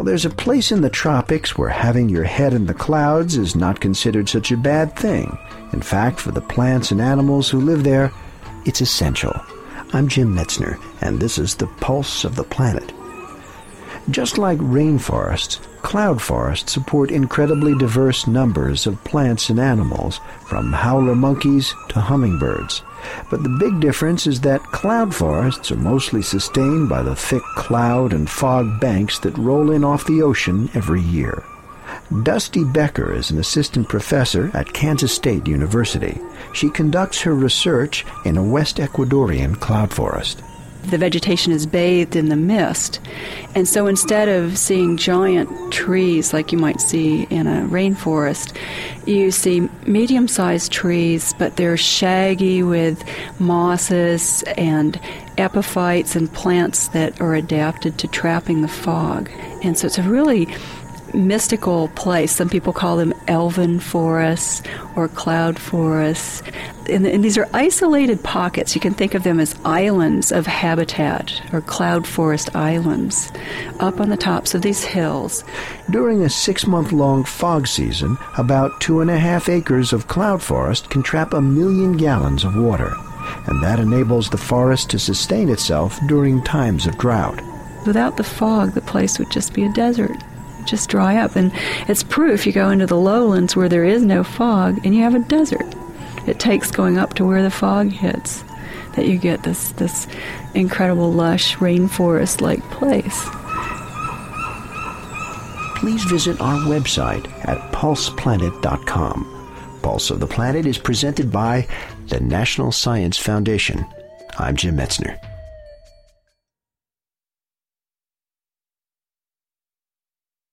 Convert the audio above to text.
Well, there's a place in the tropics where having your head in the clouds is not considered such a bad thing. In fact, for the plants and animals who live there, it's essential. I'm Jim Metzner, and this is the Pulse of the Planet. Just like rainforests, cloud forests support incredibly diverse numbers of plants and animals, from howler monkeys to hummingbirds. But the big difference is that cloud forests are mostly sustained by the thick cloud and fog banks that roll in off the ocean every year. Dusty Becker is an assistant professor at Kansas State University. She conducts her research in a West Ecuadorian cloud forest the vegetation is bathed in the mist. And so instead of seeing giant trees like you might see in a rainforest, you see medium sized trees, but they're shaggy with mosses and epiphytes and plants that are adapted to trapping the fog. And so it's a really mystical place. Some people call them elfin forests or cloud forests. And, and, these are isolated pockets. You can think of them as islands of habitat or cloud forest islands up on the tops of these hills. During a six month long fog season, about two and a half acres of cloud forest can trap a million gallons of water. And that enables the forest to sustain itself during times of drought. Without the fog, the place would just be a desert just dry up. And it's proof you go into the lowlands where there is no fog and you have a desert. It takes going up to where the fog hits that you get this, this incredible lush rainforest like place. Please visit our website at pulseplanet.com. Pulse of the Planet is presented by the National Science Foundation. I'm Jim Metzner.